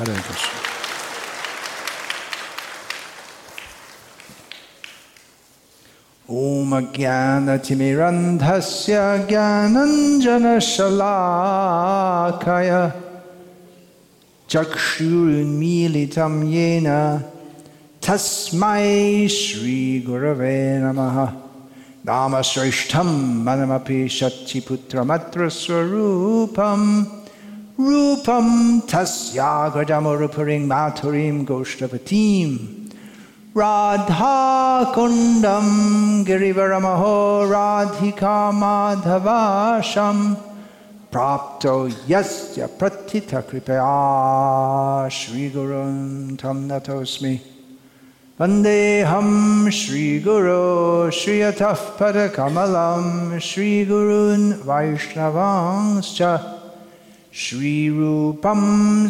हरे कृष्ण ॐ अज्ञानतिमिरन्धस्य ज्ञानञ्जनशलाखय चक्षुर्मीलितं येन तस्मै श्रीगुरवे नमः नामश्रेष्ठं मनमपि शक्तिपुत्रमत्र स्वरूपम् रूपं तस्यागजमुरुपुरीं माथुरीं गोष्ठवतीं राधाकुण्डं गिरिवरमहो राधिका माधवाशं प्राप्तो यस्य प्रथितकृपया श्रीगुरुं तं नतोऽस्मि वन्देऽहं श्रीगुरो श्रियतः पदकमलं श्रीगुरून् वैष्णवांश्च श्रीरूपं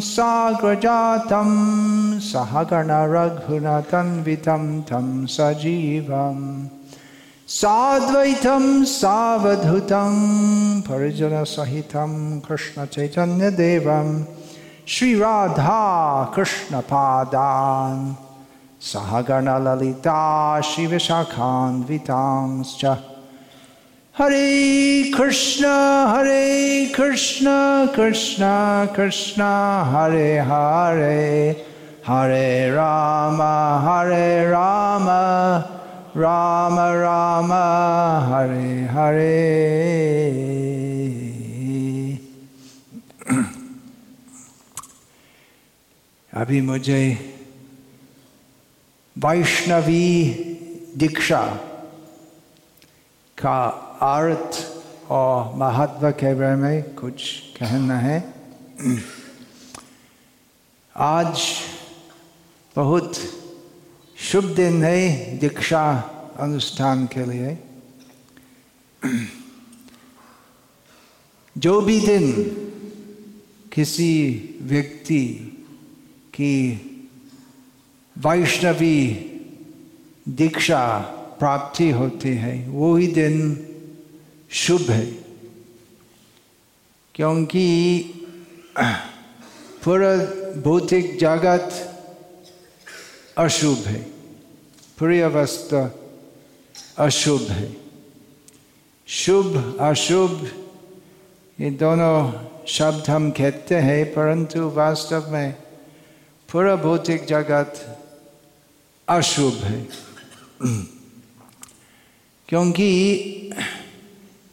साग्रजातं सहगणरघुनतन्वितं तं सजीवम् साद्वैतं सावधूतं परिजनसहितं कृष्णचैतन्यदेवं श्रीराधा कृष्णपादान् सहगणललिता शिवशाखान्वितांश्च हरे कृष्ण हरे कृष्ण कृष्ण कृष्ण हरे हरे हरे राम हरे राम राम राम हरे हरे अभी मुझे वैष्णवी दीक्षा का अर्थ और महत्व के बारे में कुछ कहना है। आज बहुत शुभ दिन है दीक्षा अनुष्ठान के लिए। जो भी दिन किसी व्यक्ति की वैष्णवी दीक्षा प्राप्ति होती है, वो ही दिन शुभ है, क्योंकि पूरा भौतिक जगत अशुभ है, पूरी अवस्था अशुभ है। शुभ, अशुभ, ये दोनों शब्द हम कहते हैं, परंतु वास्तव में पूरा भौतिक जगत अशुभ है। क्योंकि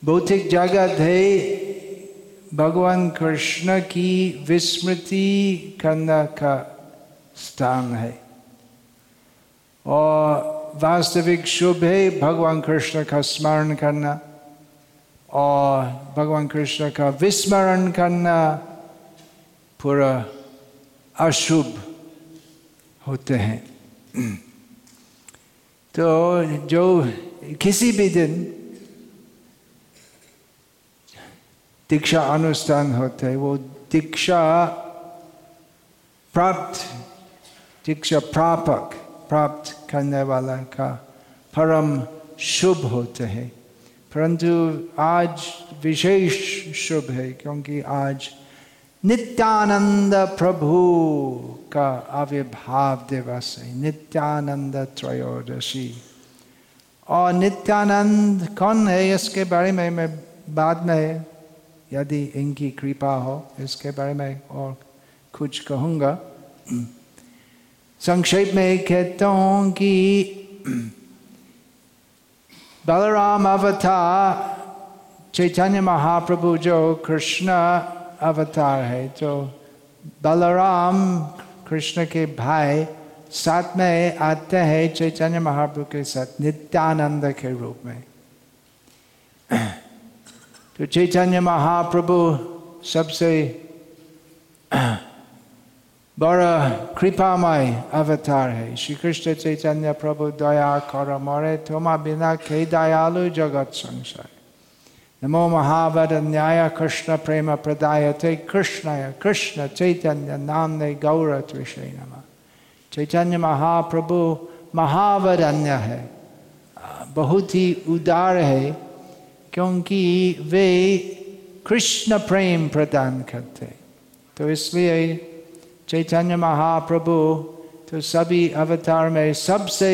भौतिक जगत है। भगवान कृष्ण की विस्मृति करने का स्थान है। और वास्तविक शुभ है भगवान कृष्ण का स्मरण करना और भगवान कृष्ण का विस्मरण करना पूरा अशुभ होते हैं। तो जो किसी भी दिन दीक्षा अनुष्ठान होते है, वो दीक्षा प्राप्त, दीक्षा प्रापक, प्राप्त करने वाला का परम शुभ होते हैं। परंतु आज विशेष शुभ है, क्योंकि आज नित्यानंद प्रभु का आविर्भाव दिवस है, नित्यानंद त्रयोदशी। और नित्यानंद कौन है, इसके बारे में मैं बाद में यदि इनकी कृपा हो, इसके बारे में और कुछ कहूँगा। संक्षेप में कहता हूँ कि बलराम अवतार चैतन्य महाप्रभु जो कृष्ण अवतार है तो बलराम कृष्ण के भाई, साथ में आते हैं चैतन्य महाप्रभु के साथ नित्यानंद के रूप में। तो चैतन्य महाप्रभु सबसे बड़ा कृपामय अवतार है। श्री कृष्ण चैतन्य प्रभु, दया कर मोरे, तुम बिना के दयालु जगत संसार। नमो महावर न्याय, कृष्ण प्रेम प्रदाय प्रदायते, कृष्ण कृष्ण चैतन्य नाम ने गौर विषय नम। चैतन्य महाप्रभु महावरण्य है। बहुत ही उदार है। क्योंकि वे कृष्ण प्रेम प्रदान करते। तो इसलिए चैतन्य महाप्रभु तो सभी अवतार में सबसे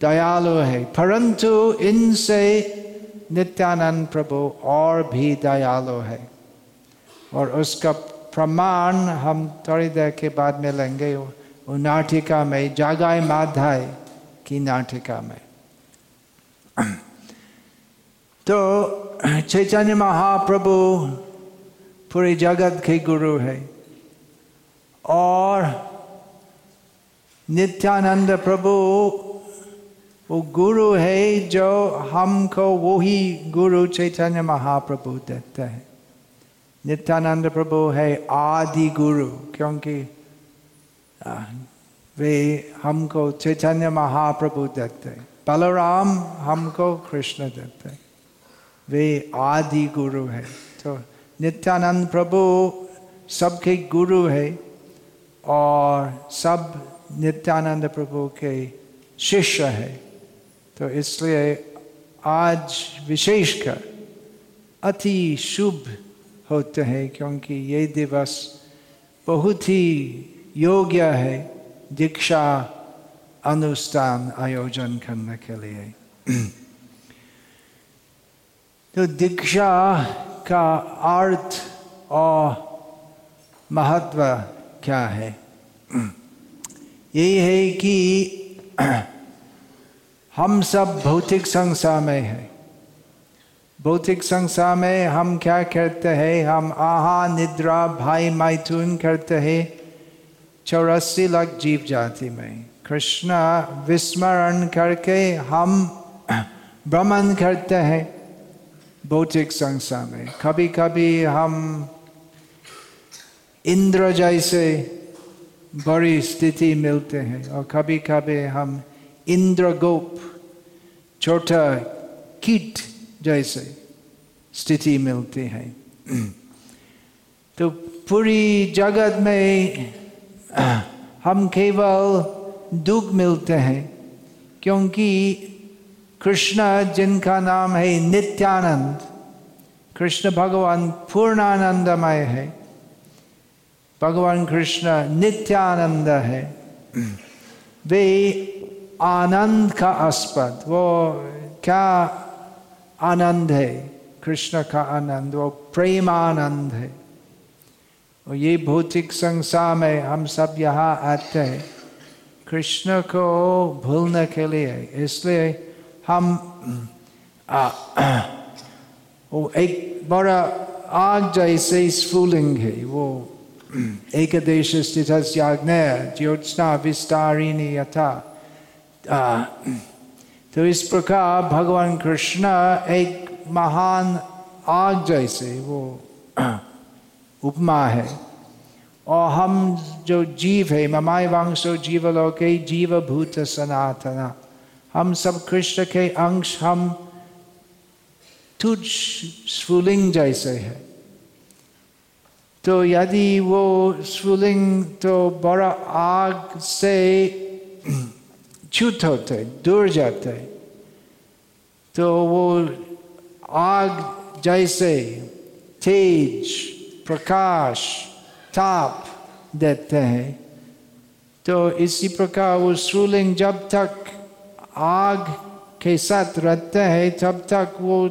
दयालु है। परंतु इनसे नित्यानंद प्रभु और भी दयालु है। और उसका प्रमाण हम थोड़ी देर के बाद में लेंगे नाटिका में जागाय माधाय की नाटिका में। तो चैतन्य महाप्रभु पूरे जगत के गुरु है। और नित्यानंद प्रभु वो गुरु है जो हमको वही गुरु चैतन्य महाप्रभु देते हैं। नित्यानंद प्रभु है आदि गुरु, क्योंकि वे हमको चैतन्य महाप्रभु देते हैं। बलराम हमको कृष्ण देते वे आदि गुरु है। तो नित्यानंद प्रभु सबके गुरु है और सब नित्यानंद प्रभु के शिष्य है। तो इसलिए आज विशेषकर अति शुभ होते हैं क्योंकि ये दिवस बहुत ही योग्य है दीक्षा अनुष्ठान आयोजन करने के लिए। तो दीक्षा का अर्थ और महत्व क्या है? यही है कि हम सब भौतिक संसार में है। भौतिक संसार में हम क्या करते हैं? हम आहा, निद्रा, भाई मैथुन करते हैं। चौरासी लाख जीव जाति में। कृष्ण विस्मरण करके हम भ्रमण करते हैं। भौतिक संसार में। कभी कभी हम इंद्र जैसे बड़ी स्थिति मिलते हैं और कभी कभी हम इंद्र इंद्रगोप छोटा कीट जैसे स्थिति मिलती है। तो पूरी जगत में हम केवल दुख मिलते हैं, क्योंकि कृष्ण जिनका नाम है नित्यानंद। कृष्ण भगवान पूर्णानंदमय है। भगवान कृष्ण नित्यानंद है। वे आनंद का आस्पद। वो क्या आनंद है? कृष्ण का आनंद, वो प्रेम आनंद है। और ये भौतिक संसार में हम सब यहाँ आते हैं। कृष्ण को भूलने के लिए, इसलिए हम वो एक बड़ा आग जैसे स्फुलिंग है, वो, एक देश स्थित ज्योत्ना विस्तारिणी, यथा तो इस प्रकार भगवान कृष्ण एक महान आग जैसे वो, उपमा है। और हम जो जीव है ममाय वंशो जीवलोके जीव भूत सनातना। हम सब कृष्ण के अंश हम तुझ स्फुलिंग जैसे है। तो यदि वो स्फुलिंग तो बड़ा आग से च्युत होते, दूर जाते तो वो आग जैसे तेज, प्रकाश, ताप देते हैं। तो इसी प्रकार वो स्फुलिंग जब तक आग के साथ रहते हैं तब तक वो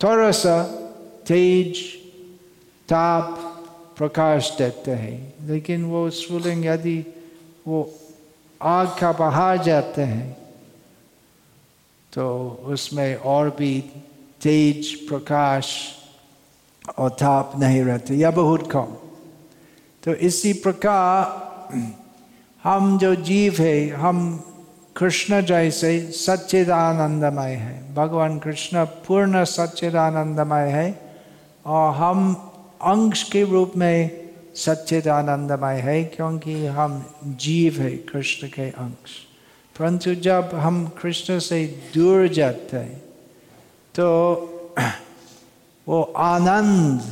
थोड़ा सा तेज ताप प्रकाश देते हैं। लेकिन वो स्फुलिंग यदि वो आग का बाहर जाते हैं तो उसमें और भी तेज प्रकाश और ताप नहीं रहते, या बहुत कम। तो इसी प्रकार हम जो जीव है, हम कृष्ण जैसे सच्चिदानंदमय है भगवान कृष्ण पूर्ण सच्चिदानंदमय है और हम अंश के रूप में सच्चिदानंदमय है क्योंकि हम जीव है कृष्ण के अंश परंतु जब हम कृष्ण से दूर जाते हैं तो वो आनंद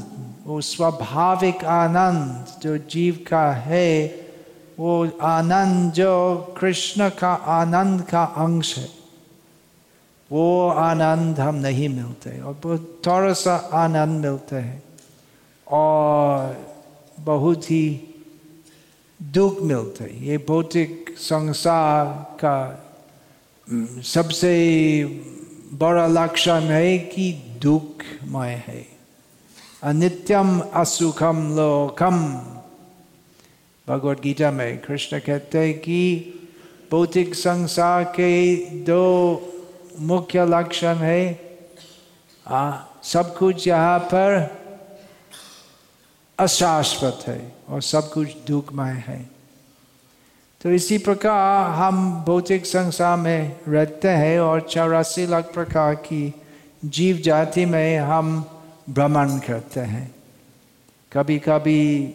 वो स्वाभाविक आनंद जो जीव का है वो आनंद, जो कृष्ण का आनंद का अंश है, वो आनंद हम नहीं मिलते और थोड़ा सा आनंद मिलते हैं और बहुत ही दुख मिलते हैं। ये भौतिक संसार का सबसे बड़ा लक्षण है कि दुखमय है। अनित्यम असुखम लोकम भगवत गीता में कृष्ण कहते हैं कि भौतिक संसार के दो मुख्य लक्षण है। आ, सब कुछ यहाँ पर अशाश्वत है और सब कुछ दुखमय है। तो इसी प्रकार हम भौतिक संसार में रहते हैं और चौरासी लाख प्रकार की जीव जाति में हम भ्रमण करते हैं। कभी कभी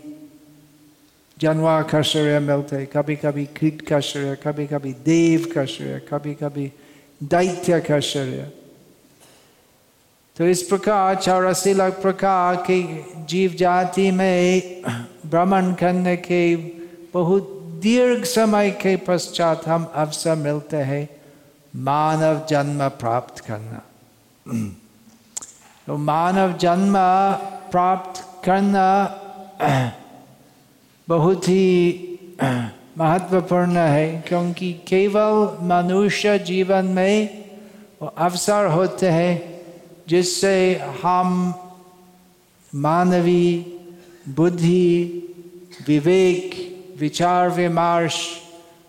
जानवर का शरीर मिलते कभी कभी कीट का शरीर कभी कभी देव का शरीर कभी कभी दैत्य का शरीर तो इस प्रकार, चौरासी लाख प्रकार के जीव जाति में भ्रमण करने के बहुत दीर्घ समय के पश्चात हम अवसर मिलते हैं मानव जन्म प्राप्त करना। तो मानव जन्म प्राप्त करना बहुत ही, महत्वपूर्ण है, क्योंकि केवल मनुष्य जीवन में वो अवसर होते हैं, जिससे हम मानवी बुद्धि, विवेक, विचार विमर्श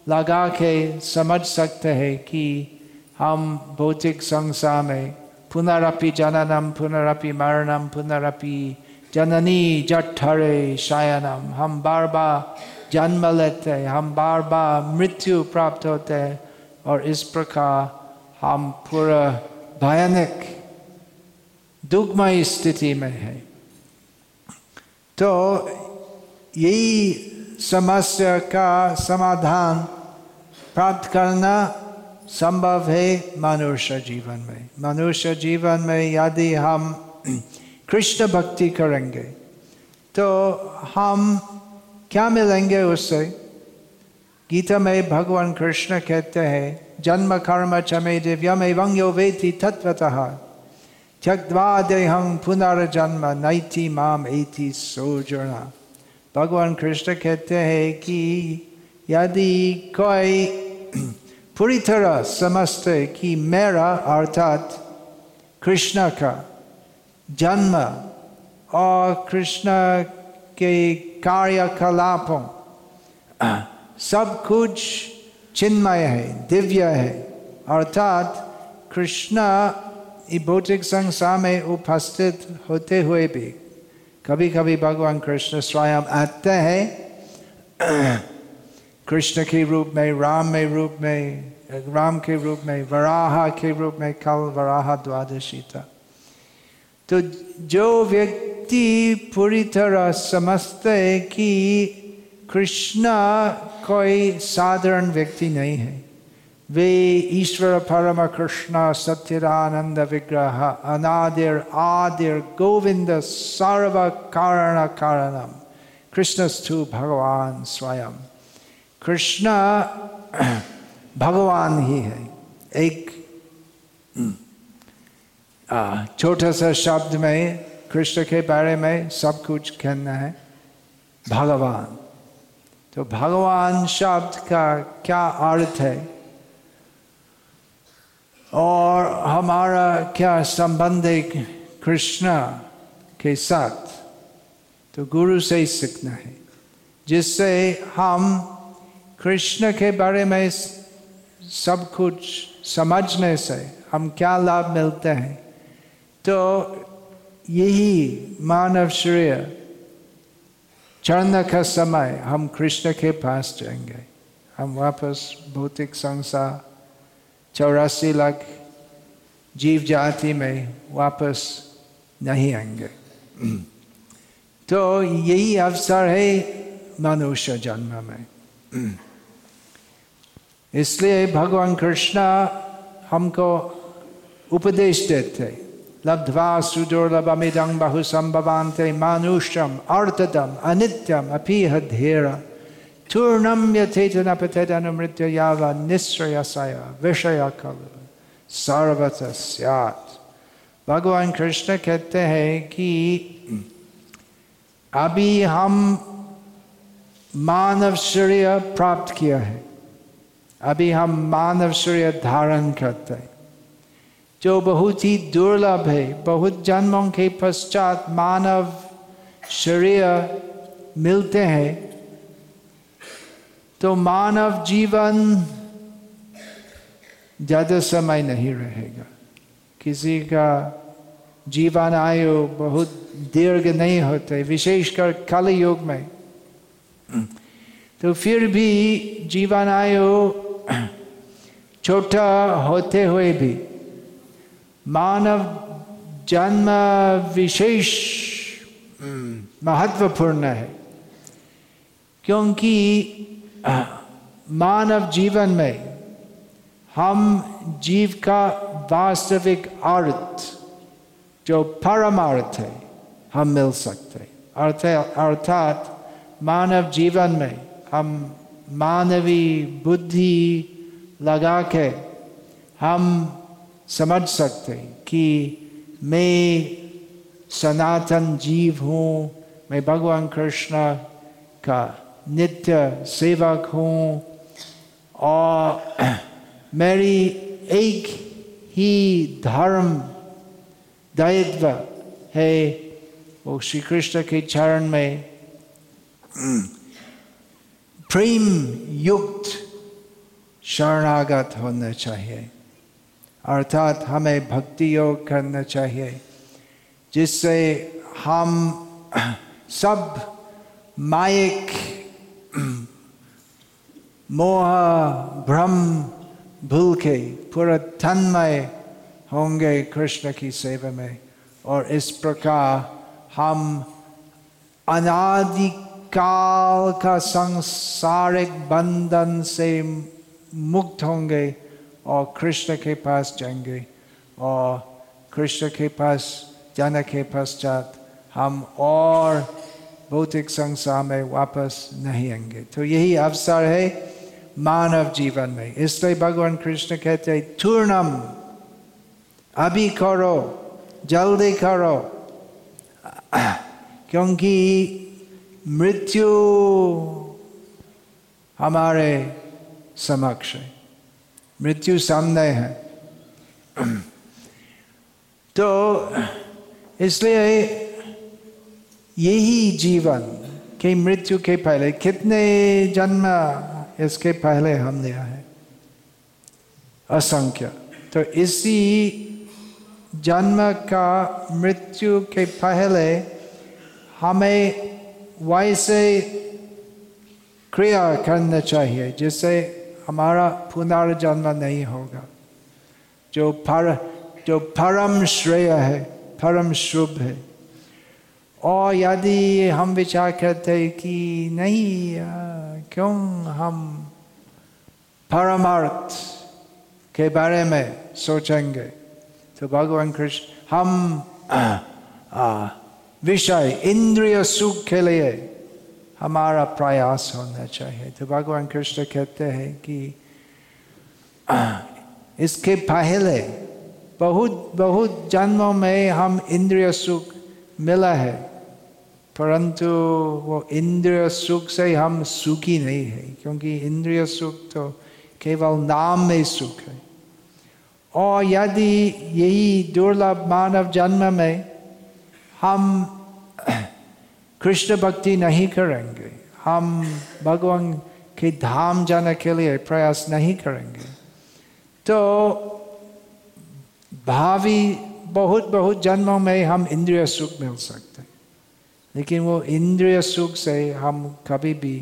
लगा के समझ सकते हैं कि हम भौतिक संसार में पुनरपि जननम पुनरपि मरणम पुनरपि जननी जठरे शयनम, हम बार बार जन्म लेते हैं हम बार बार मृत्यु प्राप्त होते हैं और इस प्रकार हम पूरा भयानक दुखमय स्थिति में है। तो यही समस्या का समाधान प्राप्त करना संभव है मनुष्य जीवन में। मनुष्य जीवन में यदि हम कृष्ण भक्ति करेंगे। तो हम क्या मिलेंगे उससे? गीता में भगवान कृष्ण कहते हैं, जन्म कर्म चमे दिव्यम एवं यो वेति तत्वतः त्यक्वा देहं पुनर्जन्म नैति माम एति सोजना। भगवान कृष्ण कहते हैं कि यदि कोई पूरी तरह समझते कि मेरा अर्थात कृष्ण का जन्म और कृष्ण के कार्यकलापों। सब कुछ चिन्मय है, दिव्य है। अर्थात कृष्ण भौतिक संसार में उपस्थित होते हुए भी कभी कभी भगवान कृष्ण स्वयं आते हैं। कृष्ण के रूप में, राम में रूप में, राम के रूप में, वराह के रूप में, कल वराह द्वादशी था तो जो व्यक्ति पूरी तरह समझते है कि कृष्ण कोई साधारण व्यक्ति नहीं है। वे ईश्वर परम कृष्ण सत्यदानंद विग्रह, अनादिर, आदिर, गोविंद सर्व कारण कारणम कृष्णस्थु भगवान स्वयं। कृष्ण भगवान ही है। एक छोटा सा शब्द में, कृष्ण के बारे में सब कुछ कहना है। भगवान। तो भगवान शब्द का क्या अर्थ है? और हमारा क्या संबंध है कृष्ण के साथ? तो गुरु से ही सीखना है। जिससे हम कृष्ण के बारे में सब कुछ समझने से हम क्या लाभ मिलते हैं? तो यही मानव श्रेय। चढ़ने का समय हम कृष्ण के पास जाएँगे। हम वापस भौतिक संसार चौरासी लाख जीव जाति में वापस नहीं आएँगे। तो यही अवसर है मनुष्य जन्म में। इसलिए भगवान कृष्ण हमको उपदेश देते लब्ध्वा सुदुर्लभमिदं बहु संभवान्ते मानुष्यम अर्थदम अनित्यम अपीह धेर तूर्णम यथेतन पथेदनुमृत्य याव निश्रयसय विषय खलु सर्वत भगवान कृष्ण कहते हैं कि अभी हम मानव शरीर प्राप्त किया है। अभी हम मानव शरीर धारण करते हैं। जो बहुत ही दुर्लभ है, बहुत जन्मों के पश्चात मानव शरीर मिलते हैं। तो मानव जीवन ज़्यादा समय नहीं रहेगा। किसी का जीवन आयु बहुत दीर्घ नहीं होते विशेषकर कल युग में। तो फिर भी जीवन आयु छोटा होते हुए भी मानव जन्म विशेष महत्वपूर्ण है। क्योंकि मानव जीवन में हम जीव का वास्तविक अर्थ जो परमार्थ है हम मिल सकते अर्थ अर्थात मानव जीवन में हम मानवी बुद्धि लगा के हम समझ सकते कि मैं सनातन जीव हूँ, मैं भगवान कृष्ण का नित्य सेवक हूँ और मेरी एक ही धर्म दायित्व है, वो श्री कृष्ण के चरण में। प्रेम युक्त शरणागत होना चाहिए। अर्थात हमें भक्ति योग करना चाहिए, जिससे हम सब माइक मोह, भ्रम भूल के पूरा तन्मय होंगे कृष्ण की सेवा में। और इस प्रकार हम अनादिकाल का सांसारिक बंधन से मुक्त होंगे। और कृष्ण के पास जाएँगे और कृष्ण के पास जाने के पश्चात हम और भौतिक संसार में वापस नहीं आएँगे। तो यही अवसर है मानव जीवन में। इसलिए भगवान कृष्ण कहते हैं तूर्णम अभी करो, जल्दी करो, क्योंकि मृत्यु हमारे समक्ष है। मृत्यु सामने है। तो इसलिए यही जीवन के मृत्यु के पहले, कितने जन्म इसके पहले हम लिया है? असंख्य। तो इसी जन्म का मृत्यु के पहले हमें वैसे क्रिया करना चाहिए, जिससे हमारा पुनर्जन्म नहीं होगा। जो पर, जो परम श्रेय है, परम शुभ है। और यदि हम विचार करते कि नहीं क्यों हम परमार्थ के बारे में सोचेंगे? तो भगवान कृष्ण, हम विषय, इंद्रिय सुख के लिए हमारा प्रयास होना चाहिए। तो भगवान कृष्ण कहते हैं कि, इसके पहले बहुत बहुत जन्मों में हम इंद्रिय सुख मिला है, परंतु वो इंद्रिय सुख से हम सुखी नहीं है, क्योंकि इंद्रिय सुख तो केवल नाम में सुख है। और यदि यही दुर्लभ मानव जन्म में हम कृष्ण भक्ति नहीं करेंगे हम भगवान के धाम जाने के लिए प्रयास नहीं करेंगे तो भावी बहुत बहुत जन्मों में हम इंद्रिय सुख मिल सकते लेकिन वो इंद्रिय सुख से हम कभी भी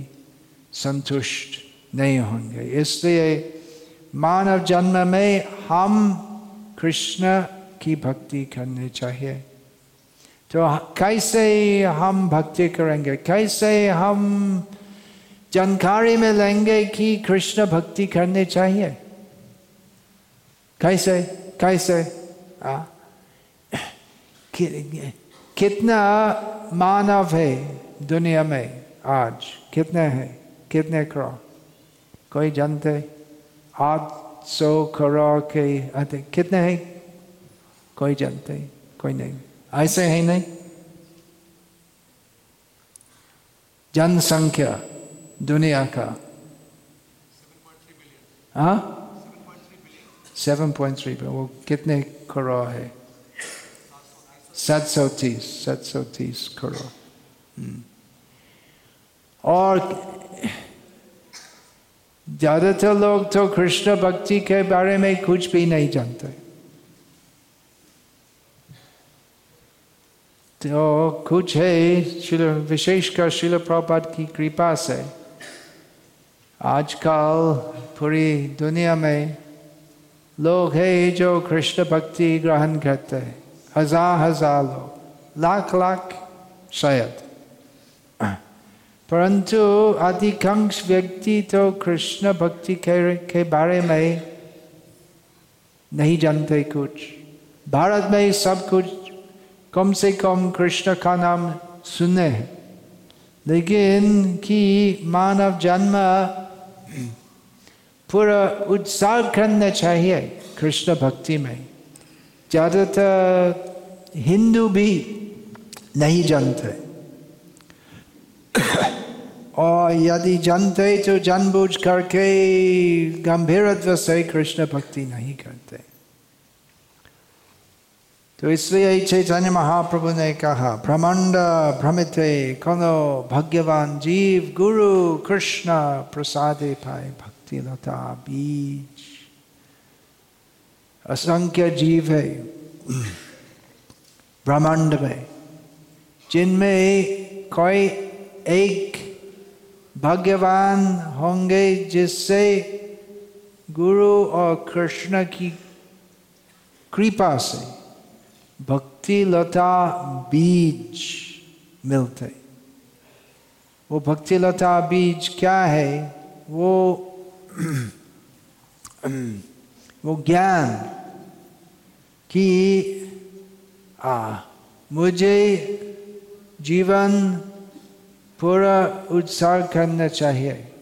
संतुष्ट नहीं होंगे इसलिए मानव जन्म में हम कृष्ण की भक्ति करनी चाहिए तो कैसे हम भक्ति करेंगे? कैसे हम जानकारी में लेंगे कि कृष्ण भक्ति करने चाहिए? कैसे? कैसे? कितना मानव है दुनिया में आज? कितने हैं? कितने करो कोई जानते? आठ सौ करोड़ के अधिक कितने हैं? कोई जानते? कोई नहीं। ऐसे है नहीं। जनसंख्या दुनिया का। हाँ? सेवन पॉइंट थ्री वो कितने करोड़ है? सात सौ तीस, सात सौ तीस करोड़। और ज़्यादातर लोग तो कृष्ण भक्ति के बारे में कुछ भी नहीं जानते। तो कुछ है शिल विशेषकर शिल प्रपात की कृपा से आजकल पूरी दुनिया में लोग है जो कृष्ण भक्ति ग्रहण करते हैं हज़ार हज़ार लोग लाख लाख शायद परंतु अधिकांश व्यक्ति तो कृष्ण भक्ति के, के बारे में नहीं जानते कुछ भारत में सब कुछ कम से कम कृष्ण का नाम सुने। लेकिन कि मानव जन्म पूरा उत्साह करना चाहिए कृष्ण भक्ति में। ज़्यादातर हिंदू भी नहीं जानते। और यदि जानते तो जानबूझ करके गंभीरत्व से कृष्ण भक्ति नहीं करते। तो इसलिए चैतन्य महाप्रभु ने कहा ब्रह्मांड भ्रमित कनो भग्यवान जीव गुरु कृष्ण प्रसादे पाए भक्ति लता बीज असंख्य जीव है ब्रह्मांड में जिनमें कोई एक भाग्यवान होंगे जिससे गुरु और कृष्ण की कृपा से भक्ति लता बीज मिलते वो भक्ति लता बीज क्या है? वो वो ज्ञान कि, आ, मुझे जीवन पूरा उत्साह करना चाहिए।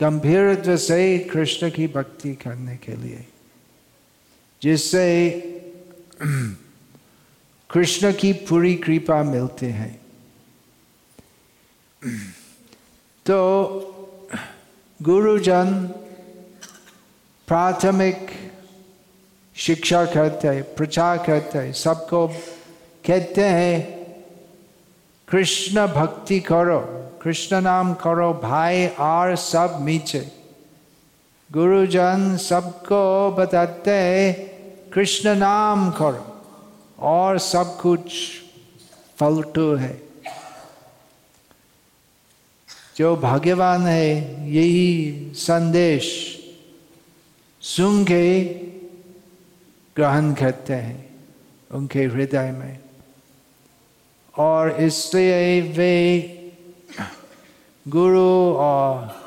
गंभीरत्व से कृष्ण की भक्ति करने के लिए। जिससे कृष्ण की पूरी कृपा मिलते हैं। तो गुरुजन प्राथमिक शिक्षा करते हैं प्रचार करते हैं सबको कहते हैं, कृष्ण भक्ति करो, कृष्ण नाम करो, भाई और सब मीचे। गुरुजन सबको बताते कृष्ण नाम करो, और सब कुछ फलटू है। जो भाग्यवान है, यही संदेश सुन के ग्रहण करते हैं उनके हृदय में। और इसलिए वे गुरु और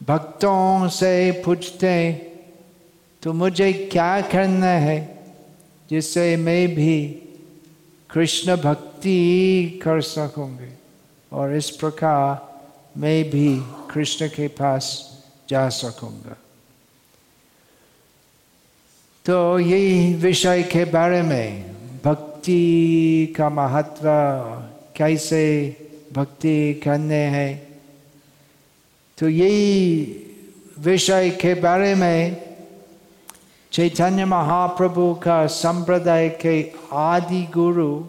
भक्तों से पूछते तो मुझे क्या करना है, जिससे मैं भी कृष्ण भक्ति कर सकूँगी? और इस प्रकार मैं भी कृष्ण के पास जा सकूँगा। तो यही विषय के बारे में, भक्ति का महत्व, कैसे भक्ति करने हैं तो यही विषय के बारे में चैतन्य महाप्रभु का संप्रदाय के आदि गुरु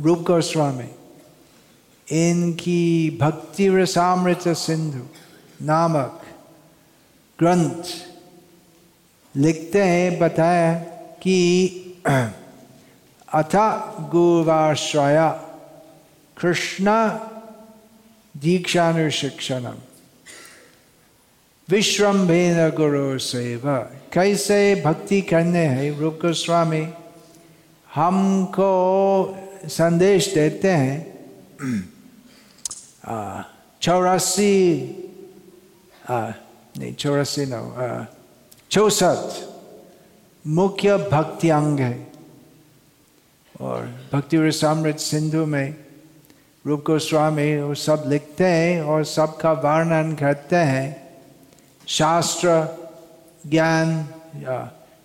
रूप गोस्वामी, इनकी भक्ति रसामृत सिंधु नामक ग्रंथ लिखते हैं, बताया कि अथ गुरुवाश्रय कृष्ण दीक्षानुशिक्षण विश्रम्भेन गुरु सेवा। कैसे भक्ति करने हैं रूप गोस्वामी हमको संदेश देते हैं। चौरासी नहीं, चौरासी नौ चौसठ मुख्य भक्ति अंग है। और भक्ति रसामृत सिंधु में रूप गोस्वामी वो सब लिखते हैं और सबका वर्णन करते हैं। शास्त्र ज्ञान या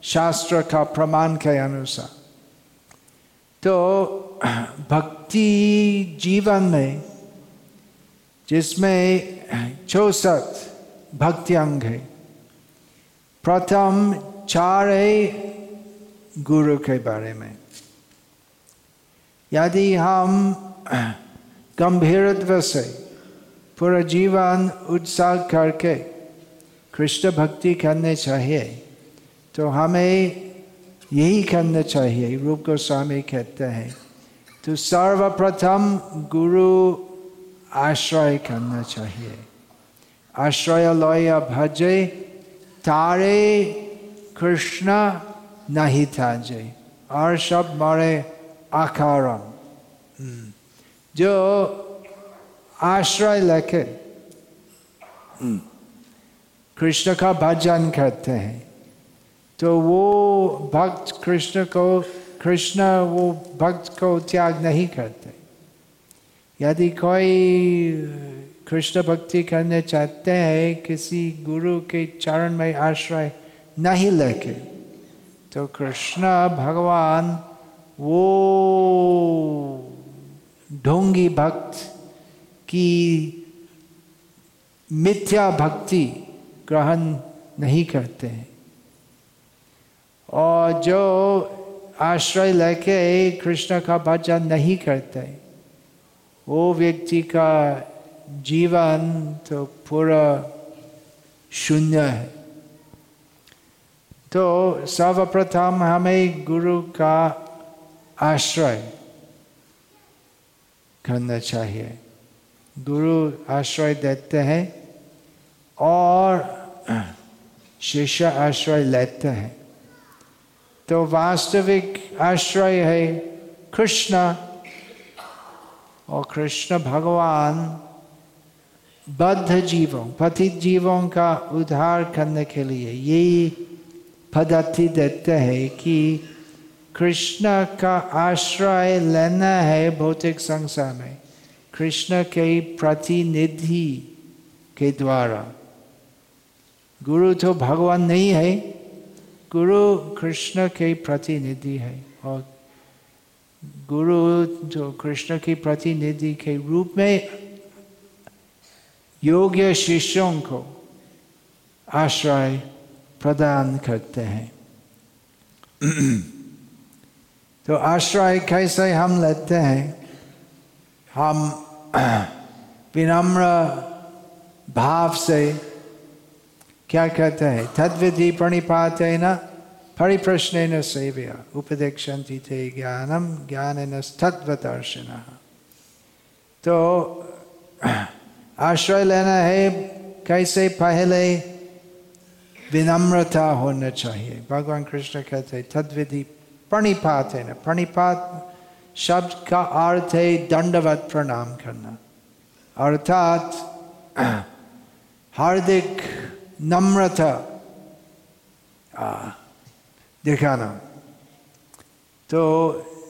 शास्त्र का प्रमाण के अनुसार। तो भक्ति जीवन में जिसमें चौसठ भक्ति अंग है, प्रथम चार है गुरु के बारे में। यदि हम गंभीरत्व से पूरा जीवन उत्साह करके कृष्ण भक्ति करने चाहिए। तो हमें यही करना चाहिए, रूप गोस्वामी कहते हैं। तो सर्वप्रथम गुरु आश्रय करना चाहिए। आश्रय लय भजे, तारे कृष्ण नहीं था जय और सब मरे आकारम जो आश्रय लेके कृष्ण का भजन करते हैं तो वो भक्त कृष्ण को कृष्ण वो भक्त को त्याग नहीं करते। यदि कोई कृष्ण भक्ति करने चाहते हैं किसी गुरु के चरण में आश्रय नहीं लेके तो कृष्ण भगवान वो ढोंगी भक्त की मिथ्या भक्ति ग्रहण नहीं करते हैं। और जो आश्रय लेके कृष्ण का भजन नहीं करते, वो व्यक्ति का जीवन तो पूरा शून्य है। तो सर्वप्रथम हमें गुरु का आश्रय करना चाहिए। गुरु आश्रय देते हैं और शिष्य आश्रय लेते हैं। तो वास्तविक आश्रय है कृष्ण और कृष्ण भगवान बद्ध जीवों, पतित जीवों का उद्धार करने के लिए यही पद्धति देते हैं कि कृष्ण का आश्रय लेना है भौतिक संसार में कृष्ण के प्रतिनिधि के द्वारा गुरु तो भगवान नहीं है गुरु कृष्ण के प्रतिनिधि है और गुरु जो कृष्ण के प्रतिनिधि के रूप में योग्य शिष्यों को आश्रय प्रदान करते हैं तो आश्रय कैसे हम लेते हैं? हम विनम्र भाव से क्या कहते हैं? तद्विधि प्रणिपात है न परिप्रश्न न सेव्य। उपदेक्षन्ति थे ज्ञानम ज्ञान न तत्वदर्शन तो आश्रय लेना है कैसे? पहले विनम्रता होना चाहिए। भगवान कृष्ण कहते हैं, तद्विधि प्रणिपात है ना प्रणिपात शब्द का अर्थ है दंडवत प्रणाम करना अर्थात हार्दिक नम्रता दिखाना तो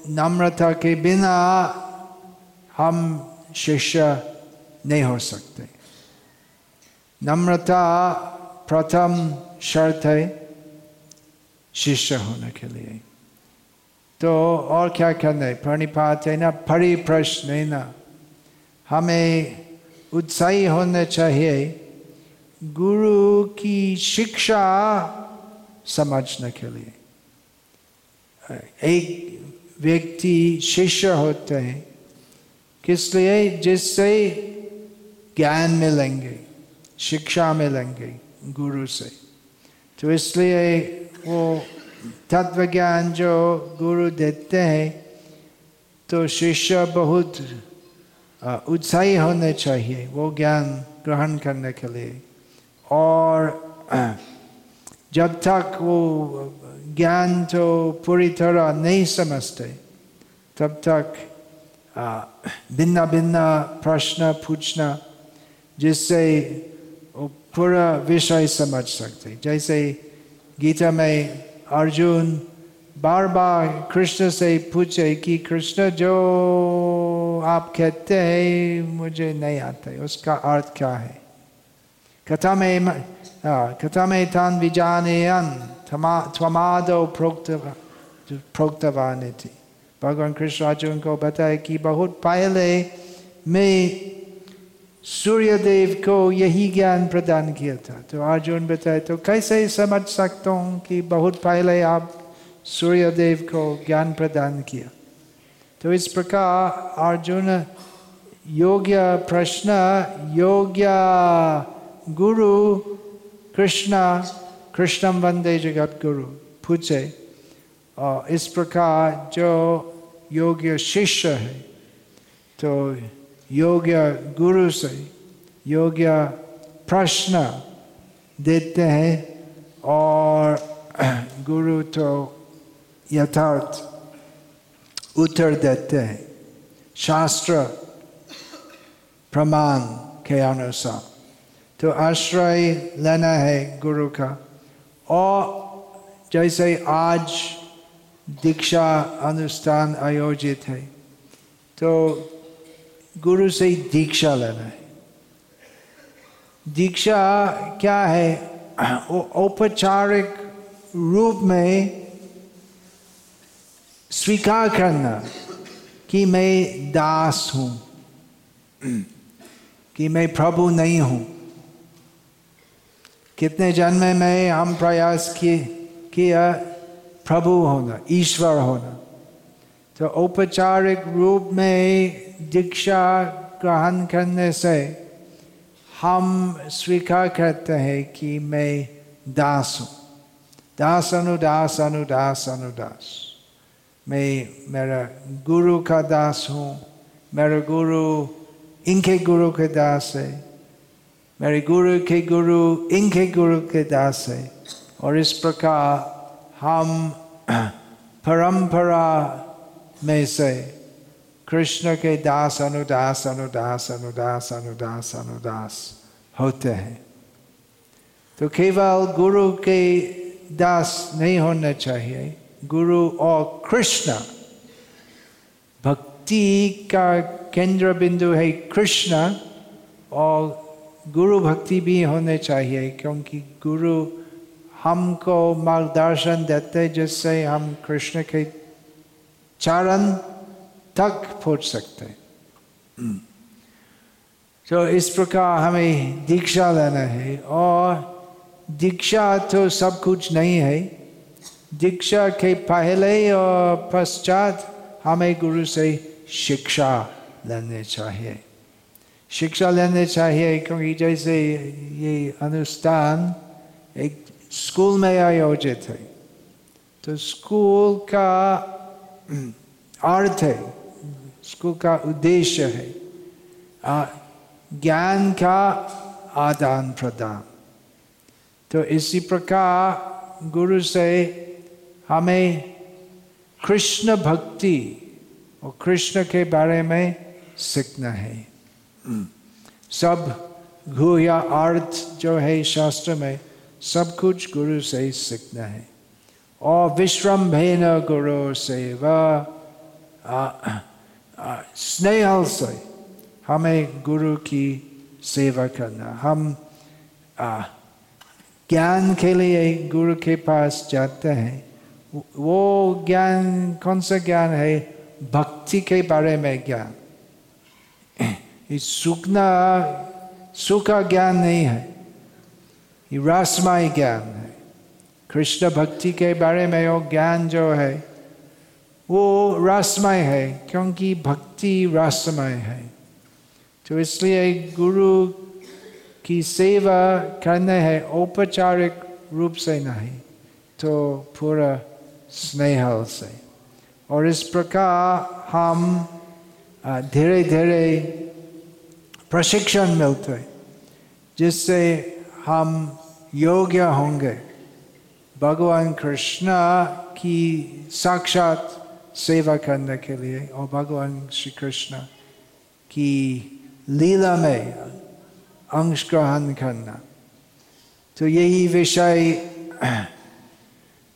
नम्रता के बिना हम शिष्य नहीं हो सकते नम्रता प्रथम शर्त है शिष्य होने के लिए तो और क्या करना है? प्रणिपात है ना, परिप्रश्न है ना। हमें उत्साही होना चाहिए। गुरु की शिक्षा समझने के लिए। एक व्यक्ति शिष्य होते हैं, किस लिए? जिससे ज्ञान मिलेंगे, शिक्षा मिलेंगे गुरु से। तो इसलिए वो तत्व ज्ञान जो गुरु देते हैं तो शिष्य बहुत उत्साही होने चाहिए वो ज्ञान ग्रहण करने के लिए। और जब तक वो ज्ञान तो पूरी तरह नहीं समझते, तब तक भिन्न भिन्न प्रश्न पूछना, जिससे वो पूरा विषय समझ सकते। जैसे गीता में अर्जुन बार बार कृष्ण से पूछे कि कृष्ण जो आप कहते हैं मुझे नहीं आता है उसका अर्थ क्या है कथा में कथा में तान विजानयन थमादो प्रोक्त प्रोक्तवान थी भगवान कृष्ण अर्जुन को बताया कि बहुत पहले मैं सूर्य देव को यही ज्ञान प्रदान किया था। तो अर्जुन बताए तो कैसे समझ सकता हूँ कि बहुत पहले आप सूर्यदेव को ज्ञान प्रदान किया? तो इस प्रकार अर्जुन, योग्य प्रश्न, योग्य गुरु, कृष्ण कृष्णम वंदे जगत गुरु। पूछे, और इस प्रकार जो योग्य शिष्य है तो योग्य गुरु से योग्य प्रश्न देते हैं और गुरु तो यथार्थ उत्तर देते हैं। शास्त्र प्रमाण के अनुसार। तो आश्रय लेना है गुरु का। और जैसे आज दीक्षा अनुष्ठान आयोजित है तो गुरु से दीक्षा लेना है। दीक्षा क्या है? वो औपचारिक रूप में स्वीकार करना कि मैं दास हूँ, कि मैं प्रभु नहीं हूँ। कितने जन्म में हम प्रयास किए किया प्रभु होना, ईश्वर होना। तो औपचारिक रूप में दीक्षा ग्रहण करने से हम स्वीकार करते हैं कि मैं दास हूँ। दास अनुदास अनुदास अनुदास मैं, मेरा गुरु का दास हूँ। मेरा गुरु इनके गुरु के दास है। मेरे गुरु के गुरु इनके गुरु के दास है। और इस प्रकार हम परंपरा में से कृष्ण के दास अनुदास अनुदास अनुदास अनुदास अनुदास होते हैं। तो केवल गुरु के दास नहीं होना चाहिए। गुरु और कृष्ण। भक्ति का केंद्र बिंदु है कृष्ण और गुरु भक्ति भी होने चाहिए क्योंकि गुरु हमको मार्गदर्शन देते जिससे हम कृष्ण के चरण तक पहुँच सकते हैं। तो इस प्रकार हमें दीक्षा लेना है और दीक्षा तो सब कुछ नहीं है। दीक्षा के पहले और पश्चात हमें गुरु से शिक्षा लेने चाहिए। शिक्षा लेने चाहिए क्योंकि जैसे ये अनुष्ठान एक स्कूल में आयोजित है। तो स्कूल का अर्थ है स्कूल का उद्देश्य है। ज्ञान का आदान प्रदान। तो इसी प्रकार गुरु से हमें कृष्ण भक्ति और कृष्ण के बारे में सीखना है। सब घू या अर्थ जो है शास्त्र में सब कुछ गुरु से ही सीखना है। और विश्रम भेन गुरु से वह स्नेह से हमें गुरु की सेवा करना हम ज्ञान के लिए गुरु के पास जाते हैं वो ज्ञान कौन सा ज्ञान है भक्ति के बारे में ज्ञान सुखना सुखा ज्ञान नहीं है ये रसमय ज्ञान है कृष्ण भक्ति के बारे में वो ज्ञान जो है, वो रसमय है, क्योंकि भक्ति रसमय है। तो इसलिए गुरु की सेवा करना है, औपचारिक रूप से नहीं तो पूरा स्नेह से। और इस प्रकार हम धीरे धीरे प्रशिक्षण मिलते जिससे हम योग्य होंगे। भगवान कृष्ण की साक्षात सेवा करने के लिए और भगवान श्री कृष्ण की लीला में अंश ग्रहण करना। तो यही विषय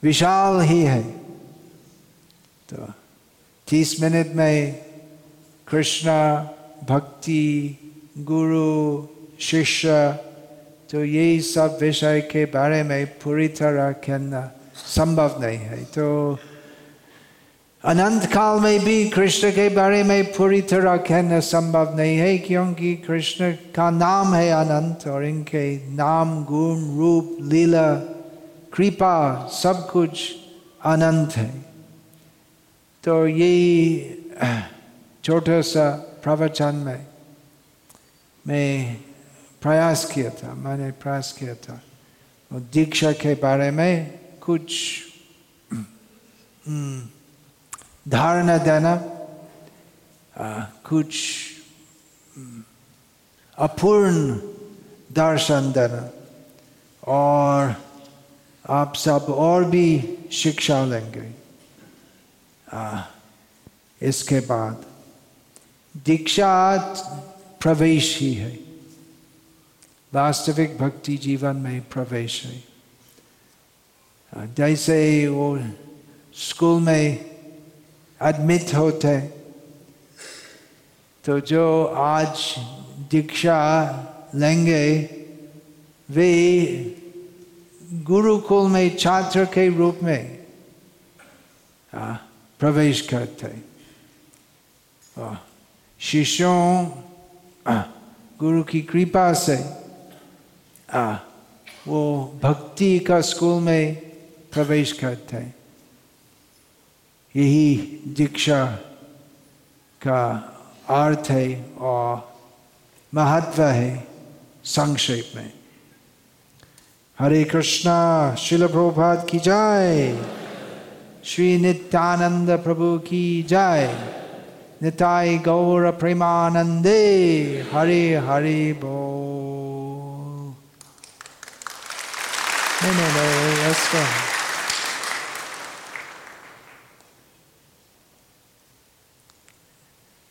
विशाल ही है। तो तीस मिनट में कृष्णा, भक्ति, गुरु, शिष्य तो यही सब विषय के बारे में पूरी तरह कहना संभव नहीं है। तो अनंत काल में भी कृष्ण के बारे में पूरी तरह कहना संभव नहीं है, क्योंकि कृष्ण का नाम है अनंत और इनके नाम, गुण, रूप, लीला, कृपा सब कुछ अनंत है। तो यही छोटा सा प्रवचन में मैं प्रयास किया था मैंने प्रयास किया था। और दीक्षा के बारे में कुछ हम्म, धारणा देना कुछ हम्म, अपूर्ण दर्शन देना। और आप सब और भी शिक्षा लेंगे। इसके बाद दीक्षा प्रवेश ही है। वास्तविक भक्ति जीवन में प्रवेश है। जैसे वो स्कूल में एडमिट होते तो जो आज दीक्षा लेंगे, वे गुरुकुल में छात्र के रूप में प्रवेश करते शिष्यों गुरु की कृपा से आ, वो भक्ति का स्कूल में प्रवेश करते हैं। यही दीक्षा का अर्थ है और महत्व है संक्षेप में। हरे कृष्णा शिल प्रभात की जाय। श्री नित्यानंद प्रभु की जाय। निताय गौर प्रेमानंदे। हरे हरे बो नहीं नहीं नहीं let's go.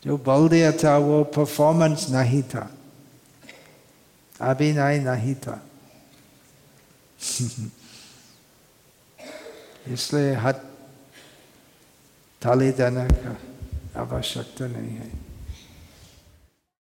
जो बल दिया था, वो परफॉर्मेंस नहीं था। अभिनय नहीं था। इसलिए हाथ थाली देने का आवश्यकता नहीं है।